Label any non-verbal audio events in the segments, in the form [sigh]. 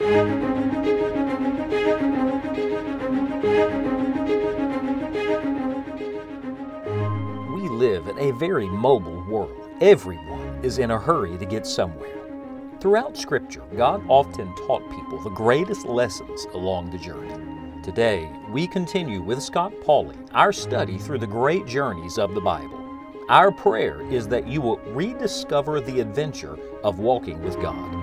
We live in a very mobile world. Everyone is in a hurry to get somewhere. Throughout Scripture, God often taught people the greatest lessons along the journey. Today, we continue with Scott Pauley our study through the great journeys of the Bible. Our prayer is that you will rediscover the adventure of walking with God.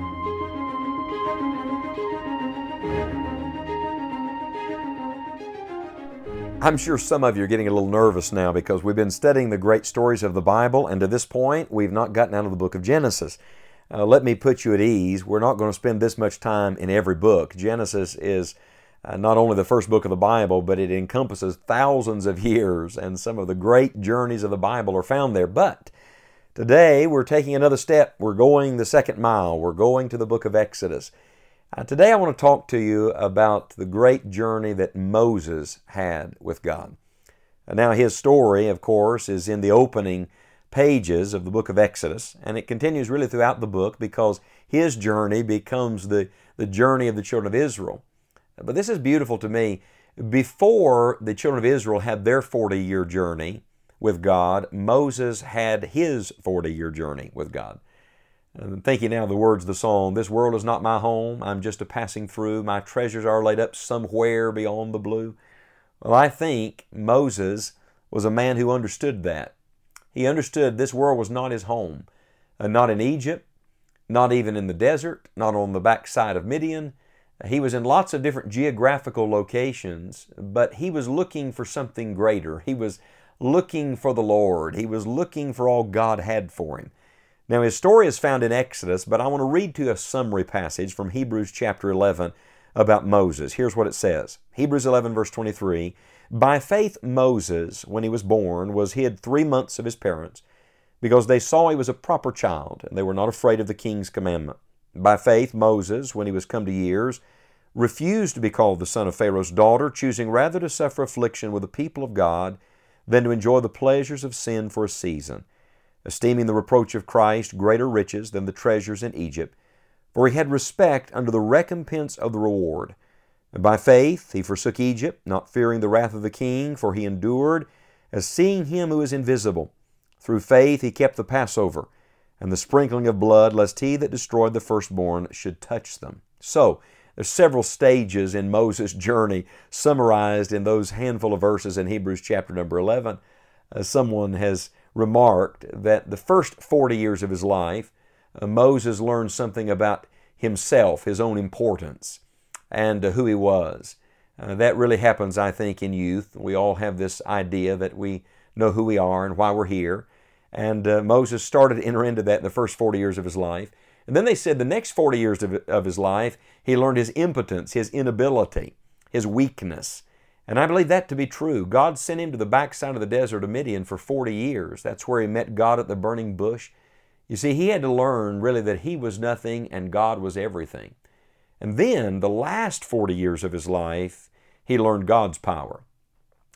I'm sure some of you are getting a little nervous now because we've been studying the great stories of the Bible, and to this point, we've not gotten out of the book of Genesis. Uh, let me put you at ease. We're not going to spend this much time in every book. Genesis is uh, not only the first book of the Bible, but it encompasses thousands of years, and some of the great journeys of the Bible are found there. But today, we're taking another step. We're going the second mile. We're going to the book of Exodus. Uh, today, I want to talk to you about the great journey that Moses had with God. Uh, now, his story, of course, is in the opening pages of the book of Exodus, and it continues really throughout the book because his journey becomes the, the journey of the children of Israel. But this is beautiful to me. Before the children of Israel had their 40 year journey with God, Moses had his 40 year journey with God. I'm thinking now of the words of the song, This world is not my home, I'm just a passing through, my treasures are laid up somewhere beyond the blue. Well, I think Moses was a man who understood that. He understood this world was not his home, uh, not in Egypt, not even in the desert, not on the backside of Midian. He was in lots of different geographical locations, but he was looking for something greater. He was looking for the Lord. He was looking for all God had for him. Now, his story is found in Exodus, but I want to read to you a summary passage from Hebrews chapter 11 about Moses. Here's what it says Hebrews 11, verse 23 By faith, Moses, when he was born, was hid three months of his parents, because they saw he was a proper child, and they were not afraid of the king's commandment. By faith, Moses, when he was come to years, refused to be called the son of Pharaoh's daughter, choosing rather to suffer affliction with the people of God than to enjoy the pleasures of sin for a season esteeming the reproach of Christ greater riches than the treasures in Egypt, for he had respect unto the recompense of the reward. And by faith he forsook Egypt, not fearing the wrath of the king, for he endured as seeing him who is invisible. Through faith he kept the Passover and the sprinkling of blood, lest he that destroyed the firstborn should touch them. So, there's several stages in Moses' journey summarized in those handful of verses in Hebrews chapter number 11. Uh, someone has remarked that the first 40 years of his life, uh, Moses learned something about himself, his own importance, and uh, who he was. Uh, that really happens, I think, in youth. We all have this idea that we know who we are and why we're here. And uh, Moses started to enter into that in the first 40 years of his life. And then they said the next 40 years of, of his life, he learned his impotence, his inability, his weakness. And I believe that to be true. God sent him to the backside of the desert of Midian for 40 years. That's where he met God at the burning bush. You see, he had to learn really that he was nothing and God was everything. And then, the last 40 years of his life, he learned God's power.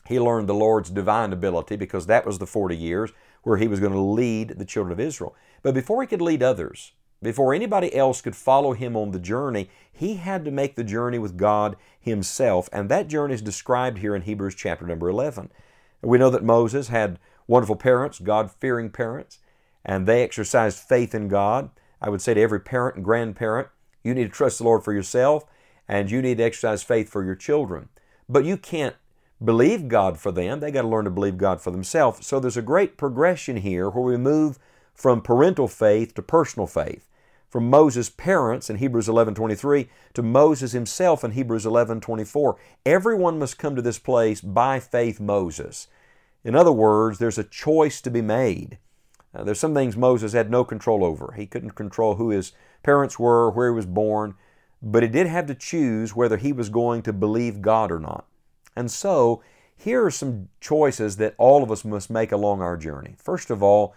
He learned the Lord's divine ability because that was the 40 years where he was going to lead the children of Israel. But before he could lead others, before anybody else could follow him on the journey, he had to make the journey with God himself, and that journey is described here in Hebrews chapter number 11. We know that Moses had wonderful parents, God fearing parents, and they exercised faith in God. I would say to every parent and grandparent, you need to trust the Lord for yourself, and you need to exercise faith for your children. But you can't believe God for them, they got to learn to believe God for themselves. So there's a great progression here where we move from parental faith to personal faith from Moses' parents in Hebrews 11:23 to Moses himself in Hebrews 11:24. Everyone must come to this place by faith Moses. In other words, there's a choice to be made. Uh, there's some things Moses had no control over. He couldn't control who his parents were, where he was born, but he did have to choose whether he was going to believe God or not. And so, here are some choices that all of us must make along our journey. First of all,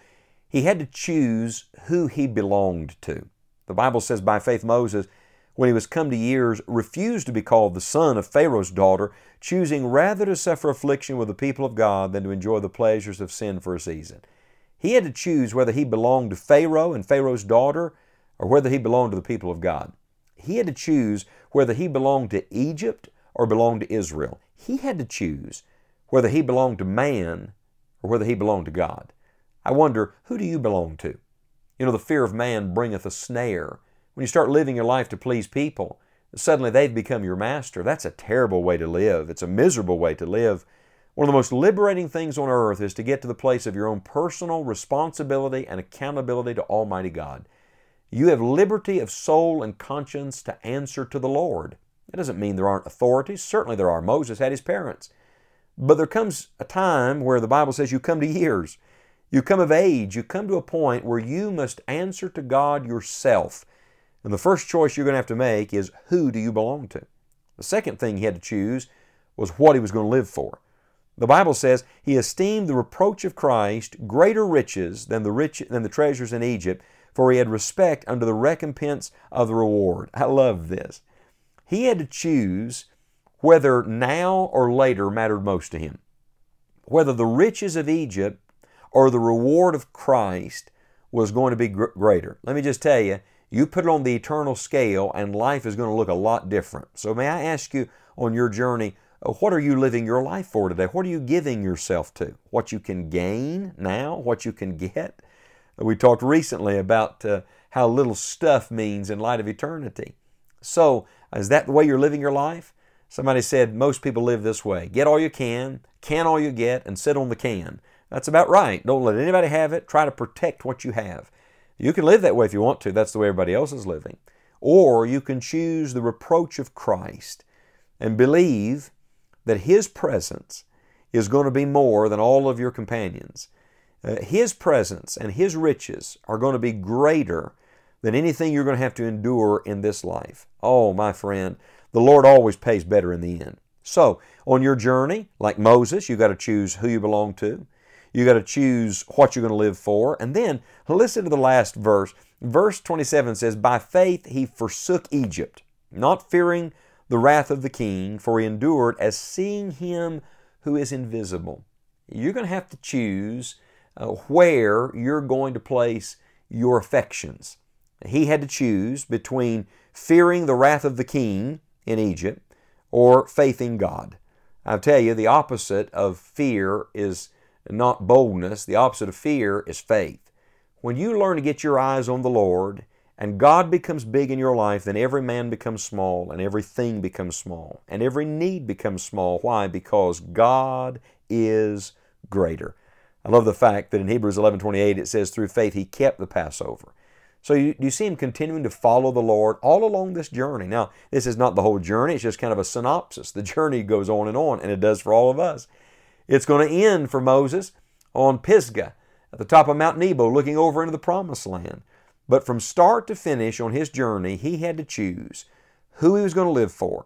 he had to choose who he belonged to. The Bible says, by faith, Moses, when he was come to years, refused to be called the son of Pharaoh's daughter, choosing rather to suffer affliction with the people of God than to enjoy the pleasures of sin for a season. He had to choose whether he belonged to Pharaoh and Pharaoh's daughter or whether he belonged to the people of God. He had to choose whether he belonged to Egypt or belonged to Israel. He had to choose whether he belonged to man or whether he belonged to God. I wonder, who do you belong to? You know, the fear of man bringeth a snare. When you start living your life to please people, suddenly they've become your master. That's a terrible way to live. It's a miserable way to live. One of the most liberating things on earth is to get to the place of your own personal responsibility and accountability to Almighty God. You have liberty of soul and conscience to answer to the Lord. That doesn't mean there aren't authorities. Certainly there are. Moses had his parents. But there comes a time where the Bible says you come to years, you come of age, you come to a point where you must answer to God yourself. And the first choice you're going to have to make is who do you belong to? The second thing he had to choose was what he was going to live for. The Bible says he esteemed the reproach of Christ greater riches than the rich than the treasures in Egypt, for he had respect unto the recompense of the reward. I love this. He had to choose whether now or later mattered most to him. Whether the riches of Egypt or the reward of Christ was going to be gr- greater. Let me just tell you, you put it on the eternal scale and life is going to look a lot different. So, may I ask you on your journey, uh, what are you living your life for today? What are you giving yourself to? What you can gain now? What you can get? We talked recently about uh, how little stuff means in light of eternity. So, is that the way you're living your life? Somebody said most people live this way get all you can, can all you get, and sit on the can. That's about right. Don't let anybody have it. Try to protect what you have. You can live that way if you want to. That's the way everybody else is living. Or you can choose the reproach of Christ and believe that His presence is going to be more than all of your companions. Uh, his presence and His riches are going to be greater than anything you're going to have to endure in this life. Oh, my friend, the Lord always pays better in the end. So, on your journey, like Moses, you've got to choose who you belong to. You've got to choose what you're going to live for. And then, listen to the last verse. Verse 27 says, By faith he forsook Egypt, not fearing the wrath of the king, for he endured as seeing him who is invisible. You're going to have to choose uh, where you're going to place your affections. He had to choose between fearing the wrath of the king in Egypt or faith in God. I'll tell you, the opposite of fear is not boldness. The opposite of fear is faith. When you learn to get your eyes on the Lord and God becomes big in your life, then every man becomes small and everything becomes small and every need becomes small. Why? Because God is greater. I love the fact that in Hebrews 11:28 it says through faith he kept the Passover. So you, you see him continuing to follow the Lord all along this journey. Now, this is not the whole journey, it's just kind of a synopsis. The [laughs] journey goes on and on, and it does for all of us. It's going to end for Moses on Pisgah at the top of Mount Nebo, looking over into the promised land. But from start to finish on his journey, he had to choose who he was going to live for,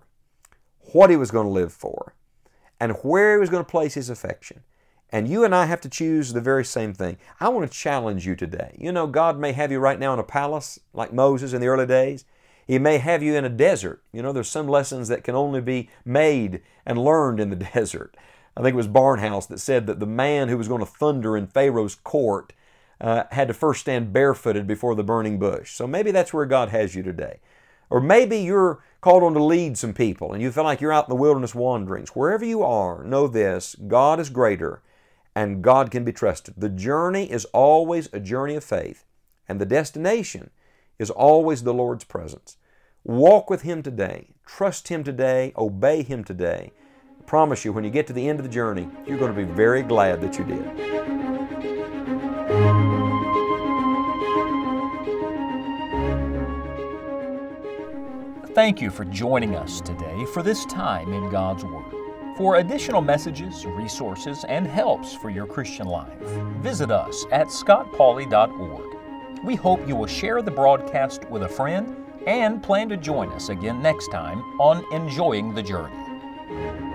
what he was going to live for, and where he was going to place his affection. And you and I have to choose the very same thing. I want to challenge you today. You know, God may have you right now in a palace like Moses in the early days. He may have you in a desert. You know, there's some lessons that can only be made and learned in the [laughs] desert. I think it was Barnhouse that said that the man who was going to thunder in Pharaoh's court uh, had to first stand barefooted before the burning bush. So maybe that's where God has you today. Or maybe you're called on to lead some people and you feel like you're out in the wilderness wanderings. Wherever you are, know this God is greater and God can be trusted. The journey is always a journey of faith, and the destination is always the Lord's presence. Walk with Him today, trust Him today, obey Him today. Promise you, when you get to the end of the journey, you're going to be very glad that you did. Thank you for joining us today for this time in God's Word. For additional messages, resources, and helps for your Christian life, visit us at scottpauley.org. We hope you will share the broadcast with a friend and plan to join us again next time on Enjoying the Journey.